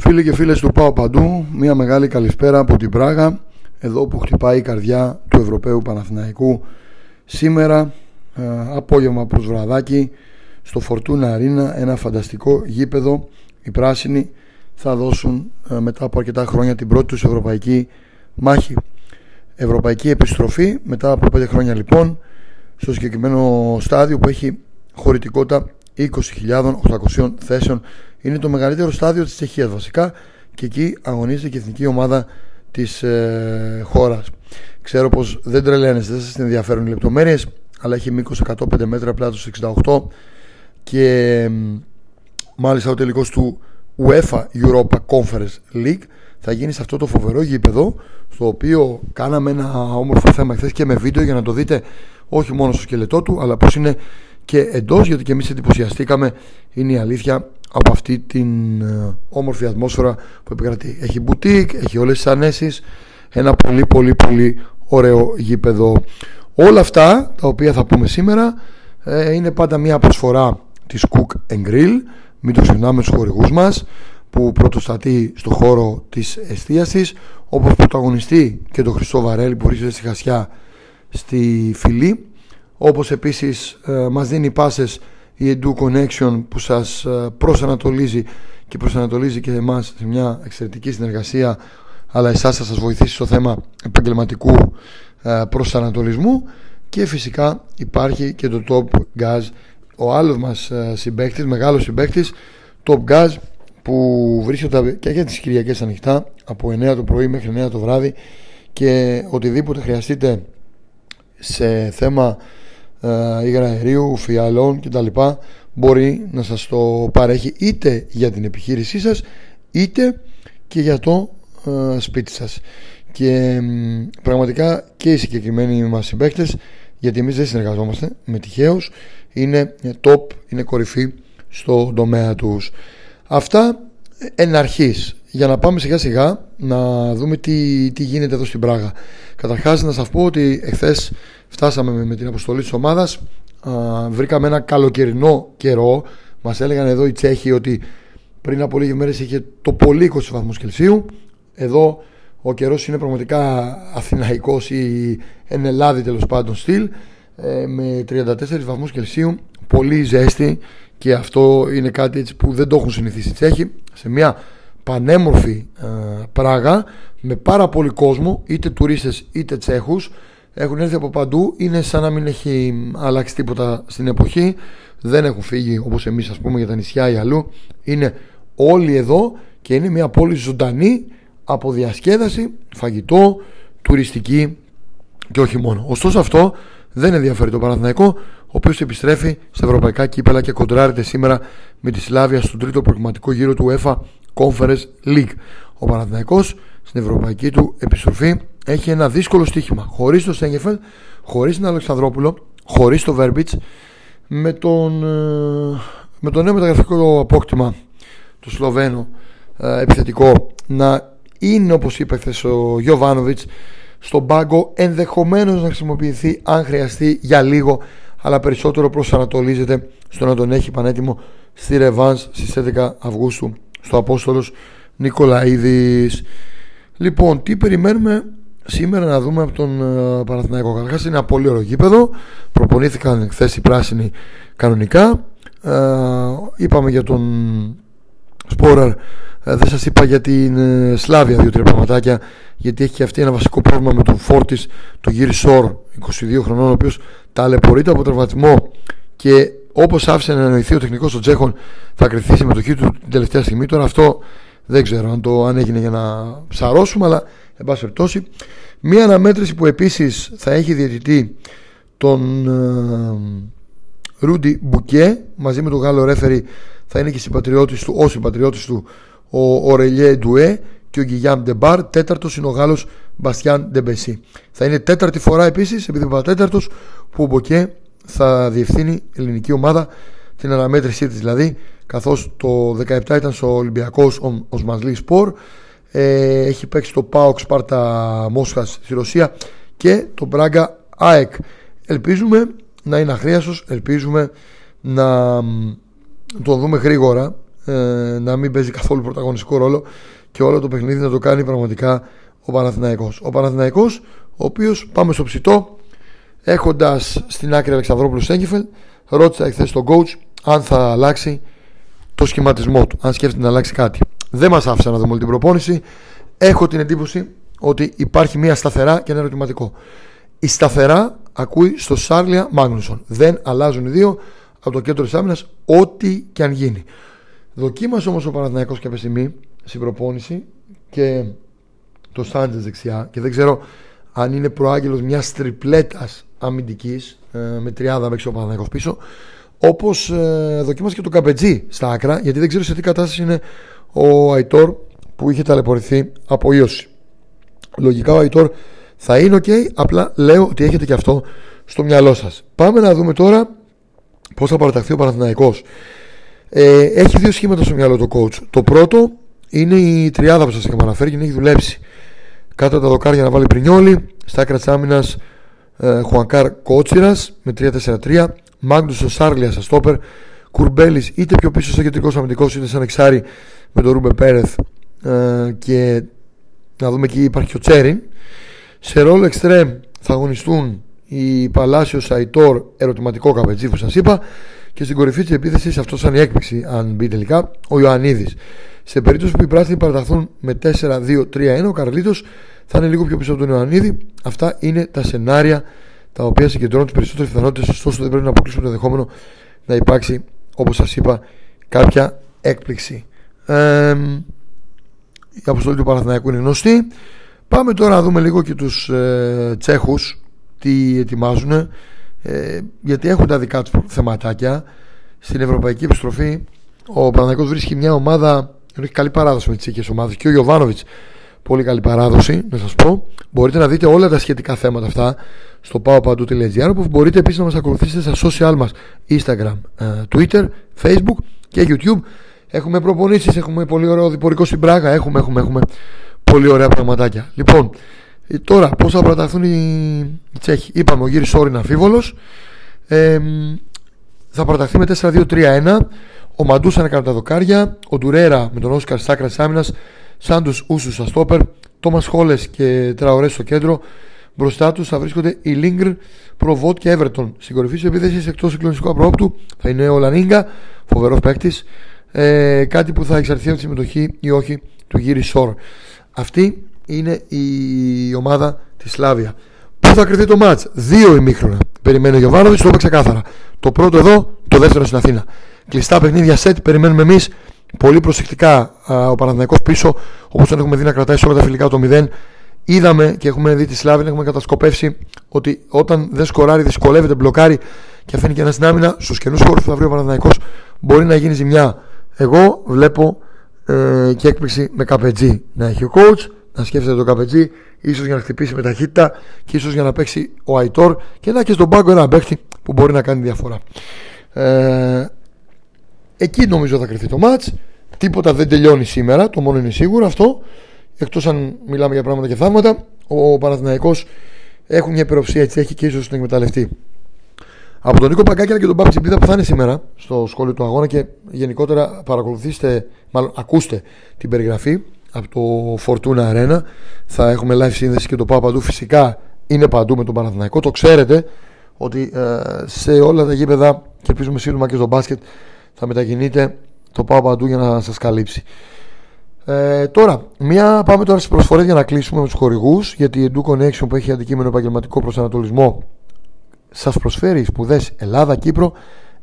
Φίλοι και φίλες του Πάω Παντού, μια μεγάλη καλησπέρα από την Πράγα, εδώ που χτυπάει η καρδιά του Ευρωπαίου Παναθηναϊκού. Σήμερα, ε, απόγευμα προς βραδάκι, στο Φορτούνα Αρίνα, ένα φανταστικό γήπεδο. Οι πράσινοι θα δώσουν ε, μετά από αρκετά χρόνια την πρώτη τους ευρωπαϊκή μάχη. Ευρωπαϊκή επιστροφή μετά από πέντε χρόνια λοιπόν στο συγκεκριμένο στάδιο που έχει χωρητικότητα 20.800 θέσεων. Είναι το μεγαλύτερο στάδιο της Τσεχίας βασικά και εκεί αγωνίζεται και η εθνική ομάδα της ε, χώρας. Ξέρω πως δεν τρελαίνεστε, δεν σας ενδιαφέρουν οι λεπτομέρειες, αλλά έχει μήκος 105 μέτρα, πλάτος 68 και μάλιστα ο τελικός του UEFA Europa Conference League θα γίνει σε αυτό το φοβερό γήπεδο στο οποίο κάναμε ένα όμορφο θέμα χθες και με βίντεο για να το δείτε όχι μόνο στο σκελετό του αλλά πως είναι και εντός γιατί και εμείς εντυπωσιαστήκαμε είναι η αλήθεια από αυτή την ε, όμορφη ατμόσφαιρα που επικρατεί. Έχει μπουτίκ, έχει όλες τις ανέσεις, ένα πολύ πολύ πολύ ωραίο γήπεδο. Όλα αυτά τα οποία θα πούμε σήμερα ε, είναι πάντα μια προσφορά της Cook Grill, μην το ξεχνάμε στους χορηγούς μας που πρωτοστατεί στο χώρο της εστίασης όπως πρωταγωνιστεί και το Χρυσό Βαρέλι που βρίσκεται στη Χασιά στη Φιλή όπως επίσης ε, μας δίνει πάσες η Edu Connection που σας ε, προσανατολίζει και προσανατολίζει και εμάς σε μια εξαιρετική συνεργασία αλλά εσάς θα σας βοηθήσει στο θέμα επαγγελματικού ε, προσανατολισμού. Και φυσικά υπάρχει και το Top Gas. Ο άλλος μας ε, συμπαίκτης, μεγάλος συμπαίκτης Top Gas που βρίσκεται και για τις Κυριακές ανοιχτά από 9 το πρωί μέχρι 9 το βράδυ. Και οτιδήποτε χρειαστείτε σε θέμα ε, υγραερίου, φιαλών κτλ. μπορεί να σας το παρέχει είτε για την επιχείρησή σας είτε και για το ε, σπίτι σας. Και πραγματικά και οι συγκεκριμένοι μας συμπαίκτες γιατί εμείς δεν συνεργαζόμαστε με τυχαίους είναι top, είναι κορυφή στο τομέα τους. Αυτά εν αρχής για να πάμε σιγά σιγά να δούμε τι, τι γίνεται εδώ στην Πράγα. Καταρχάς να σας πω ότι εχθές φτάσαμε με, την αποστολή της ομάδας. Βρήκαμε ένα καλοκαιρινό καιρό. Μας έλεγαν εδώ οι Τσέχοι ότι πριν από λίγες μέρες είχε το πολύ 20 βαθμούς Κελσίου. Εδώ ο καιρός είναι πραγματικά αθηναϊκός ή εν Ελλάδα τέλος πάντων στυλ. Ε, με 34 βαθμούς Κελσίου. Πολύ ζέστη και αυτό είναι κάτι έτσι που δεν το έχουν συνηθίσει οι Τσέχοι. Σε μια πανέμορφη ε, πράγα με πάρα πολύ κόσμο είτε τουρίστες είτε Τσέχους. Έχουν έρθει από παντού είναι σαν να μην έχει αλλάξει τίποτα στην εποχή. Δεν έχουν φύγει όπως εμείς ας πούμε για τα νησιά ή αλλού. Είναι όλοι εδώ και είναι μια πόλη ζωντανή από διασκέδαση, φαγητό, τουριστική και όχι μόνο. Ωστόσο αυτό δεν ενδιαφέρει το Παναθηναϊκό, ο οποίος επιστρέφει στα ευρωπαϊκά κύπελα και κοντράρεται σήμερα με τη Σλάβια στον τρίτο προγραμματικό γύρο του UEFA Conference League. Ο Παναθηναϊκός στην ευρωπαϊκή του επιστροφή έχει ένα δύσκολο στοίχημα. Χωρίς το Σέγγεφελ, χωρίς τον Αλεξανδρόπουλο, χωρίς το Βέρμπιτς, με τον, ε, με τον νέο μεταγραφικό απόκτημα του Σλοβαίνου ε, επιθετικό να είναι όπως είπε χθες ο Γιωβάνοβιτς στον πάγκο ενδεχομένως να χρησιμοποιηθεί αν χρειαστεί για λίγο αλλά περισσότερο προσανατολίζεται στο να τον έχει πανέτοιμο στη Ρεβάνς στις 11 Αυγούστου στο Απόστολος Νικολαίδης. Λοιπόν τι περιμένουμε σήμερα να δούμε από τον uh, Παναθηναϊκό. Καταρχάς είναι ένα πολύ ωραίο γήπεδο. Προπονήθηκαν χθες οι πράσινοι κανονικά. Uh, είπαμε για τον Σπόραρ ε, δεν σας είπα για την ε, Σλάβια δύο-τρία πραγματάκια γιατί έχει και αυτή ένα βασικό πρόβλημα με τον Φόρτις τον Γύρι Σόρ 22 χρονών ο οποίος ταλαιπωρείται από τραυματισμό και όπως άφησε να εννοηθεί ο τεχνικός των Τσέχων θα κρυθεί συμμετοχή του την τελευταία στιγμή τώρα αυτό δεν ξέρω αν, το, αν έγινε για να ψαρώσουμε αλλά εν πάση περιπτώσει μία αναμέτρηση που επίσης θα έχει διαιτητή τον ε, Ρούντι Μπουκέ μαζί με τον Γάλλο Ρέφερη θα είναι και συμπατριώτης του, ο συμπατριώτης του ο Ορελιέ Ντουέ και ο Γκυγιάμ Ντεμπάρ. Τέταρτος είναι ο Γάλλος Μπαστιάν Ντεμπεσί. Θα είναι τέταρτη φορά επίσης, επειδή είπα τέταρτος, που ο Μποκέ θα διευθύνει ελληνική ομάδα την αναμέτρησή της. Δηλαδή, καθώς το 17 ήταν στο Ολυμπιακός Οσμανλισπόρ, ε, έχει παίξει το ΠΑΟΚ Σπαρτάκ Μόσχας στη Ρωσία και το Μπράγκα ΑΕΚ. Ελπίζουμε να είναι αχρίαστος, ελπίζουμε να το δούμε γρήγορα ε, να μην παίζει καθόλου πρωταγωνιστικό ρόλο και όλο το παιχνίδι να το κάνει πραγματικά ο Παναθηναϊκός. Ο Παναθηναϊκός, ο οποίος πάμε στο ψητό, έχοντας στην άκρη Αλεξανδρόπουλο Σέγγιφελ, ρώτησα εχθές τον coach αν θα αλλάξει το σχηματισμό του, αν σκέφτεται να αλλάξει κάτι. Δεν μας άφησε να δούμε όλη την προπόνηση. Έχω την εντύπωση ότι υπάρχει μια σταθερά και ένα ερωτηματικό. Η σταθερά ακούει στο Σάρλια Μάγνουσον. Δεν αλλάζουν οι δύο από το κέντρο της άμυνας, ό,τι και αν γίνει. Δοκίμασε όμως ο Παναθηναϊκός κάποια στιγμή στην προπόνηση και το Σάντζες δεξιά και δεν ξέρω αν είναι προάγγελος μιας τριπλέτας αμυντικής ε, με τριάδα μέχρι ο Παναθηναϊκός πίσω. Όπως ε, δοκίμασε και το Καπετζή στα άκρα, γιατί δεν ξέρω σε τι κατάσταση είναι ο Αϊτόρ που είχε ταλαιπωρηθεί από ίωση. Λογικά ο Αϊτόρ θα είναι ok, απλά λέω ότι έχετε και αυτό στο μυαλό σας. Πάμε να δούμε τώρα πώς θα παραταχθεί ο Παναθηναϊκός. Ε, έχει δύο σχήματα στο μυαλό το coach. Το πρώτο είναι η τριάδα που σας είχαμε αναφέρει και έχει δουλέψει. Κάτω τα δοκάρια να βάλει Πρινιόλι, στα άκρα της άμυνας ε, Χουανκάρ Κότσιρας με 3-4-3, Μάγνουσο Σάρλια στα στόπερ, Κουρμπέλης είτε πιο πίσω στο κεντρικό αμυντικός είτε σαν εξάρι με τον Ρούμπε Πέρεθ. Ε, και να δούμε εκεί υπάρχει και ο Τσέριν. Σε ρόλο εξτρέμ θα αγωνιστούν η Παλάσιος Σαϊτόρ ερωτηματικό καπετζή που σας είπα και στην κορυφή της επίθεσης, αυτός σαν η έκπληξη, αν μπει τελικά, ο Ιωαννίδης. Σε περίπτωση που οι πράσινοι παραταχθούν με 4-2-3-1, ο Καρλίτος θα είναι λίγο πιο πίσω από τον Ιωαννίδη. Αυτά είναι τα σενάρια τα οποία συγκεντρώνουν τις περισσότερες πιθανότητες. Ωστόσο, δεν πρέπει να αποκλείσουμε το ενδεχόμενο να υπάρξει, όπως σας είπα, κάποια έκπληξη. Ε, η αποστολή του Παναθηναϊκού είναι γνωστή. Πάμε τώρα να δούμε λίγο και τους ε, Τσέχους τι ετοιμάζουν ε, γιατί έχουν τα δικά τους θεματάκια στην ευρωπαϊκή επιστροφή ο Παναθηναϊκός βρίσκει μια ομάδα έχει καλή παράδοση με τις τσέχες ομάδες και ο Ιωβάνοβιτς πολύ καλή παράδοση να σας πω μπορείτε να δείτε όλα τα σχετικά θέματα αυτά στο paopadu.gr που μπορείτε επίσης να μας ακολουθήσετε στα social μας Instagram, ε, Twitter, Facebook και YouTube Έχουμε προπονήσεις, έχουμε πολύ ωραίο διπορικό στην Πράγα. Έχουμε, έχουμε, έχουμε πολύ ωραία πραγματάκια. Λοιπόν, ε, τώρα πώς θα προταθούν οι, Τσέχοι; Είπαμε ο Γύρι Σόρι είναι αμφίβολος. Ε, θα προταχθεί με 4-2-3-1. Ο Μαντούσα να κάνει τα δοκάρια. Ο Ντουρέρα με τον Όσκαρ Σάκρα άμυνας. Σάντους Ούσους στα στόπερ. Τόμας Χόλες και Τραωρές στο κέντρο. Μπροστά τους θα βρίσκονται οι Λίγκρ, Προβότ και Εύερτον. Στην κορυφή της επίθεσης εκτός συγκλονιστικού απρόπτου θα είναι ο Λανίγκα, φοβερός παίκτης ε, κάτι που θα εξαρθεί από τη συμμετοχή ή όχι του Γύρι Σόρ. Αυτή είναι η ομάδα της Σλάβια. Πού θα κρυθεί το μάτς; Δύο ημίχρονα. Περιμένει ο Γιωβάνοβιτ, το είπα ξεκάθαρα. Το πρώτο εδώ, το δεύτερο στην Αθήνα. Κλειστά παιχνίδια σετ, περιμένουμε εμείς. Πολύ προσεκτικά α, ο Παναθηναϊκός πίσω, όπως τον έχουμε δει να κρατάει σε όλα τα φιλικά το 0. Είδαμε και έχουμε δει τη Σλάβια, έχουμε κατασκοπεύσει ότι όταν δεν σκοράρει, δυσκολεύεται, μπλοκάρει και αφήνει και ένα στην άμυνα, στους καινούς χώρους που θα βρει ο Παναθηναϊκός μπορεί να γίνει ζημιά εγώ βλέπω ε, και έκπληξη με καπετζή να έχει ο coach, να σκέφτεται το καπετζή, ίσως για να χτυπήσει με ταχύτητα και ίσως για να παίξει ο Αϊτόρ και να έχει στον πάγκο ένα παίχτη που μπορεί να κάνει διαφορά. Ε, εκεί νομίζω θα κρυφτεί το match. Τίποτα δεν τελειώνει σήμερα, το μόνο είναι σίγουρο αυτό. Εκτός αν μιλάμε για πράγματα και θαύματα, ο Παναθηναϊκός έχουν μια υπεροψία έτσι έχει και ίσως την εκμεταλλευτεί. Από τον Νίκο Παγκάκη και τον Πάπη Τσιμπίδα που θα είναι σήμερα στο σχόλιο του αγώνα και γενικότερα παρακολουθήστε, μάλλον ακούστε την περιγραφή από το Fortuna Arena. Θα έχουμε live σύνδεση και το πάω παντού. Φυσικά είναι παντού με τον Παναθηναϊκό. Το ξέρετε ότι ε, σε όλα τα γήπεδα και ελπίζουμε σύντομα και στο μπάσκετ θα μετακινείτε το πάω παντού για να σας καλύψει. Ε, τώρα, μια, πάμε τώρα στις προσφορές για να κλείσουμε με τους χορηγούς. Γιατί η Edu Connection που έχει αντικείμενο επαγγελματικό προσανατολισμό σας προσφέρει σπουδές Ελλάδα, Κύπρο,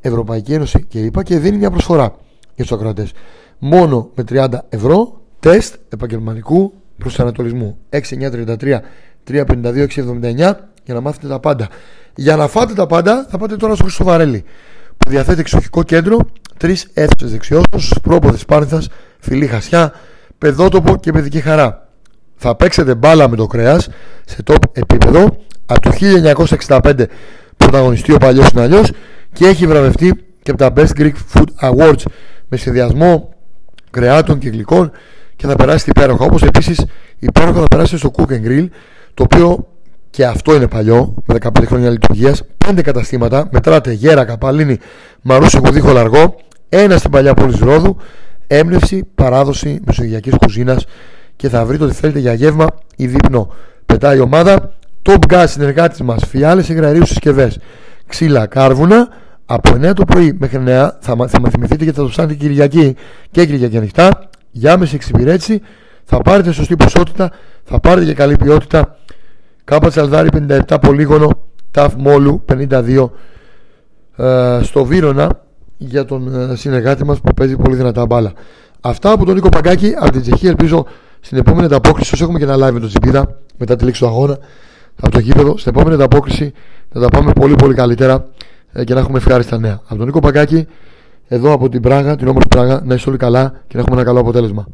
Ευρωπαϊκή Ένωση και είπα και δίνει μια προσφορά για τους ακροατές. Μόνο με 30 ευρώ τεστ επαγγελματικού προσανατολισμού. 6933 352 679 για να μάθετε τα πάντα. Για να φάτε τα πάντα θα πάτε τώρα στο Χρυστοβαρέλι που διαθέτει εξοχικό κέντρο, τρεις αίθουσες δεξιότητε, πρόποδες Πάρνηθα, φιλή χασιά, παιδότοπο και παιδική χαρά. Θα παίξετε μπάλα με το κρέας σε top επίπεδο από το 1965 πρωταγωνιστεί ο παλιός είναι αλλιώς και έχει βραβευτεί και από τα Best Greek Food Awards με συνδυασμό κρεάτων και γλυκών και θα περάσει υπέροχα. Όπως επίσης υπέροχα θα περάσει στο Cook and Grill το οποίο και αυτό είναι παλιό με 15 χρόνια λειτουργίας. Πέντε καταστήματα μετράτε γέρα, καπαλίνη, μαρούσι, κουδίχο, λαργό. Ένα στην παλιά πόλη Ρόδου, έμπνευση, παράδοση μεσογειακής κουζίνας και θα βρείτε ό,τι θέλετε για γεύμα ή δείπνο. Πετάει η ομάδα. Top Gas συνεργάτης μας, φιάλες υγραερίου συσκευές, ξύλα, κάρβουνα. Από 9 το πρωί μέχρι 9 θα, θα με θυμηθείτε γιατί θα το ψάχνετε Κυριακή και Κυριακή ανοιχτά. Για άμεση εξυπηρέτηση θα πάρετε σωστή ποσότητα, θα πάρετε και καλή ποιότητα. Κάπα Τσαλδάρι 57 πολύγωνο, Ταφ Μόλου 52 ε, στο Βύρονα για τον ε, συνεργάτη μας που παίζει πολύ δυνατά μπάλα. Αυτά από τον Νίκο Παγκάκη από την Τσεχία. Ελπίζω στην επόμενη ανταπόκριση, όσο έχουμε και ένα live με τον Τσιπίδα μετά τη λήξη του αγώνα από το γήπεδο, στην επόμενη ανταπόκριση θα τα πάμε πολύ πολύ καλύτερα ε, και να έχουμε ευχάριστα νέα. Από τον Νίκο Παγκάκη, εδώ από την Πράγα, την όμορφη Πράγα, να είστε όλοι καλά και να έχουμε ένα καλό αποτέλεσμα.